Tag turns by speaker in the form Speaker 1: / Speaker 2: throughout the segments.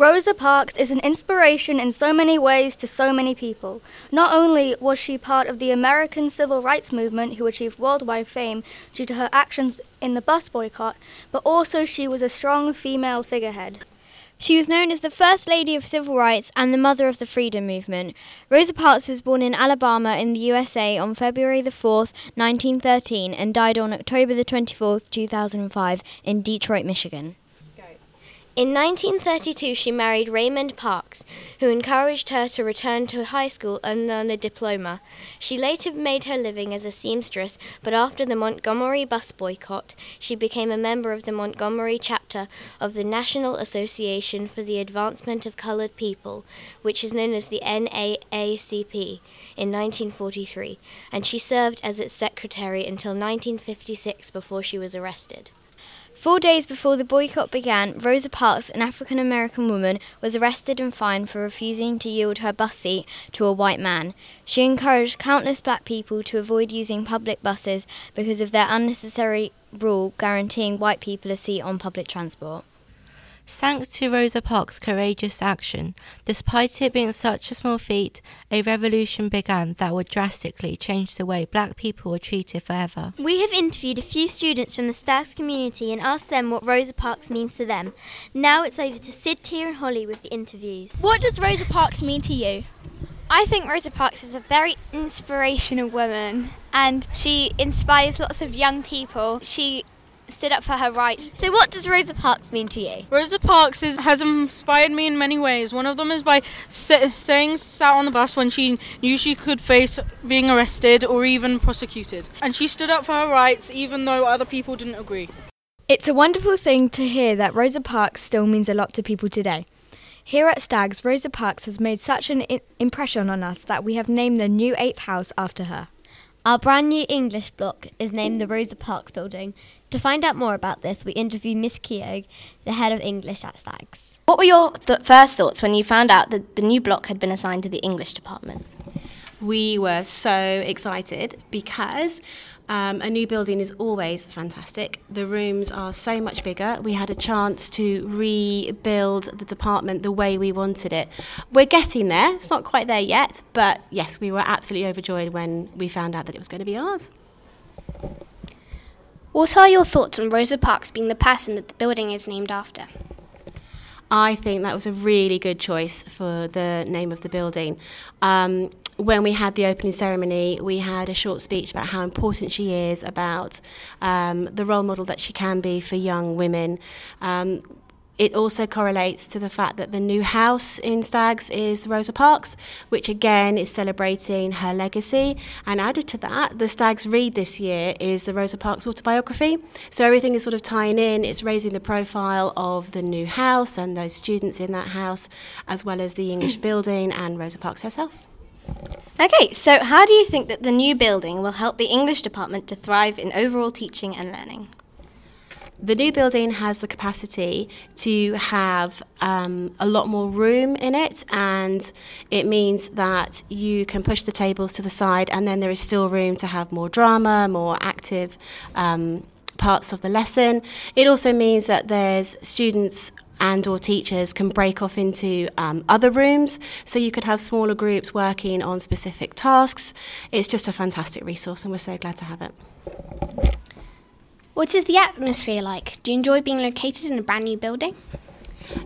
Speaker 1: Rosa Parks is an inspiration in so many ways to so many people. Not only was she part of the American civil rights movement who achieved worldwide fame due to her actions in the bus boycott, but also she was a strong female figurehead.
Speaker 2: She was known as the First Lady of Civil Rights and the Mother of the Freedom Movement. Rosa Parks was born in Alabama in the USA on February the 4th, 1913 and died on October the 24th, 2005 in Detroit, Michigan.
Speaker 3: In 1932, she married Raymond Parks, who encouraged her to return to high school and learn a diploma. She later made her living as a seamstress, but after the Montgomery bus boycott, she became a member of the Montgomery chapter of the National Association for the Advancement of Colored People, which is known as the NAACP, in 1943, and she served as its secretary until 1956 before she was arrested.
Speaker 2: Four days before the boycott began, Rosa Parks, an African American woman, was arrested and fined for refusing to yield her bus seat to a white man. She encouraged countless black people to avoid using public buses because of their unnecessary rule guaranteeing white people a seat on public transport.
Speaker 4: Thanks to Rosa Parks' courageous action, despite it being such a small feat, a revolution began that would drastically change the way black people were treated forever.
Speaker 5: We have interviewed a few students from the Stags community and asked them what Rosa Parks means to them. Now it's over to Sid, Tia, and Holly with the interviews.
Speaker 6: What does Rosa Parks mean to you?
Speaker 7: I think Rosa Parks is a very inspirational woman and she inspires lots of young people. She stood up for her rights.
Speaker 5: So, what does Rosa Parks mean to you?
Speaker 8: Rosa Parks is, has inspired me in many ways. One of them is by staying sat on the bus when she knew she could face being arrested or even prosecuted. And she stood up for her rights even though other people didn't agree.
Speaker 9: It's a wonderful thing to hear that Rosa Parks still means a lot to people today. Here at Stags, Rosa Parks has made such an I- impression on us that we have named the new eighth house after her.
Speaker 5: Our brand new English block is named the Rosa Parks Building. To find out more about this, we interviewed Miss Keogh, the head of English at Stags.
Speaker 3: What were your th- first thoughts when you found out that the new block had been assigned to the English department?
Speaker 10: We were so excited because um, a new building is always fantastic. The rooms are so much bigger. We had a chance to rebuild the department the way we wanted it. We're getting there. It's not quite there yet, but yes, we were absolutely overjoyed when we found out that it was going to be ours.
Speaker 6: What are your thoughts on Rosa Parks being the person that the building is named after?
Speaker 10: I think that was a really good choice for the name of the building. Um, when we had the opening ceremony, we had a short speech about how important she is, about um, the role model that she can be for young women. Um, it also correlates to the fact that the new house in Stags is Rosa Parks, which again is celebrating her legacy. And added to that, the Stags Read this year is the Rosa Parks autobiography. So everything is sort of tying in, it's raising the profile of the new house and those students in that house, as well as the English building and Rosa Parks herself.
Speaker 3: Okay, so how do you think that the new building will help the English department to thrive in overall teaching and learning?
Speaker 10: The new building has the capacity to have um, a lot more room in it, and it means that you can push the tables to the side, and then there is still room to have more drama, more active um, parts of the lesson. It also means that there's students and or teachers can break off into um, other rooms. So you could have smaller groups working on specific tasks. It's just a fantastic resource and we're so glad to have it
Speaker 6: What is the atmosphere like? Do you enjoy being located in a brand new building?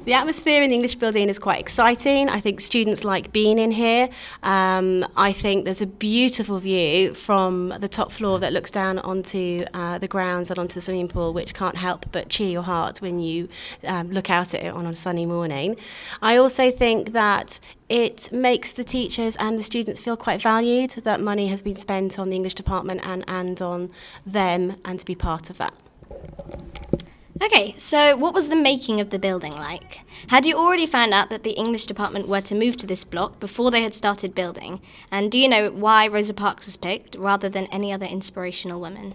Speaker 10: The atmosphere in the English building is quite exciting. I think students like being in here. Um, I think there's a beautiful view from the top floor that looks down onto uh, the grounds and onto the swimming pool, which can't help but cheer your heart when you um, look out at it on a sunny morning. I also think that it makes the teachers and the students feel quite valued, that money has been spent on the English department and, and on them, and to be part of that.
Speaker 3: Okay, so what was the making of the building like? Had you already found out that the English department were to move to this block before they had started building? And do you know why Rosa Parks was picked rather than any other inspirational women?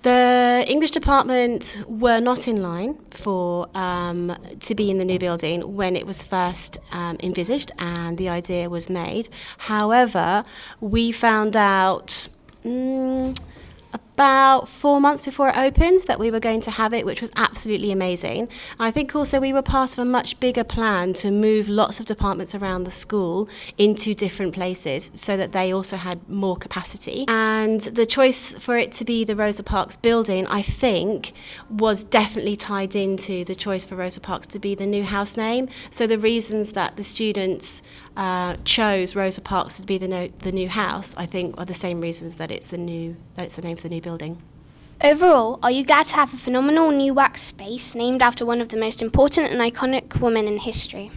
Speaker 10: The English department were not in line for um, to be in the new building when it was first um, envisaged and the idea was made. However, we found out. Mm, about four months before it opened that we were going to have it, which was absolutely amazing. I think also we were part of a much bigger plan to move lots of departments around the school into different places so that they also had more capacity. And the choice for it to be the Rosa Parks building, I think, was definitely tied into the choice for Rosa Parks to be the new house name. So the reasons that the students uh, chose Rosa Parks to be the, no, the new house, I think, are the same reasons that it's the new that it's the name for the new building.
Speaker 6: Overall, are you glad to have a phenomenal new wax space named after one of the most important and iconic women in history?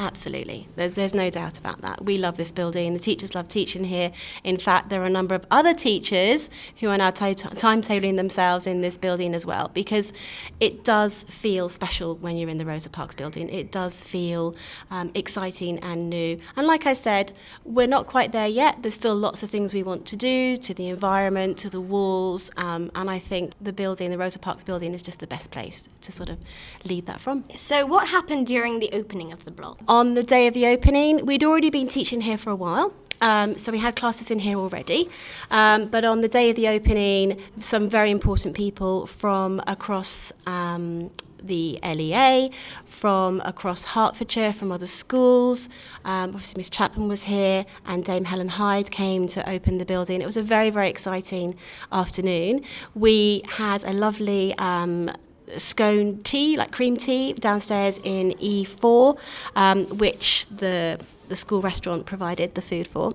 Speaker 10: Absolutely. There's, there's no doubt about that. We love this building. The teachers love teaching here. In fact, there are a number of other teachers who are now t- timetabling themselves in this building as well because it does feel special when you're in the Rosa Parks building. It does feel um, exciting and new. And like I said, we're not quite there yet. There's still lots of things we want to do to the environment, to the walls. Um, and I think the building, the Rosa Parks building, is just the best place to sort of lead that from.
Speaker 11: So, what happened during the opening of the block?
Speaker 10: On the day of the opening, we'd already been teaching here for a while. Um, so we had classes in here already. Um, but on the day of the opening, some very important people from across um, the LEA, from across Hertfordshire, from other schools. Um, obviously, Miss Chapman was here, and Dame Helen Hyde came to open the building. It was a very, very exciting afternoon. We had a lovely um, scone tea, like cream tea, downstairs in E4, um, which the the school restaurant provided the food for.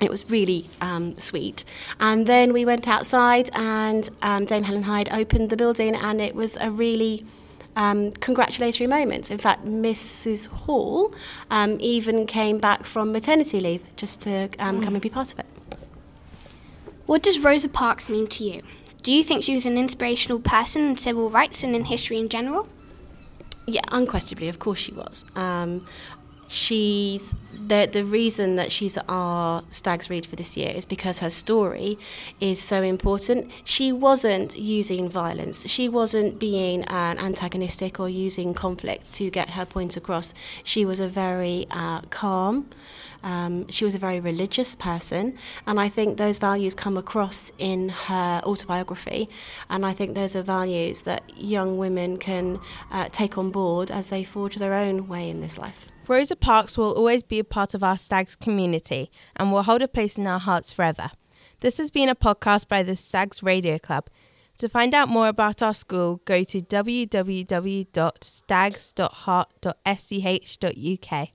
Speaker 10: It was really um, sweet. And then we went outside, and um, Dame Helen Hyde opened the building, and it was a really um, congratulatory moment. In fact, Mrs. Hall um, even came back from maternity leave just to um, come and be part of it.
Speaker 6: What does Rosa Parks mean to you? Do you think she was an inspirational person in civil rights and in history in general?
Speaker 10: Yeah, unquestionably, of course she was. Um, she's the the reason that she's our Stags Read for this year is because her story is so important. She wasn't using violence. She wasn't being an antagonistic or using conflict to get her point across. She was a very uh, calm. Um, she was a very religious person, and I think those values come across in her autobiography. And I think those are values that young women can uh, take on board as they forge their own way in this life.
Speaker 12: Rosa Parks will always be a part of our Stags community and will hold a place in our hearts forever. This has been a podcast by the Stags Radio Club. To find out more about our school, go to www.stags.herts.sch.uk.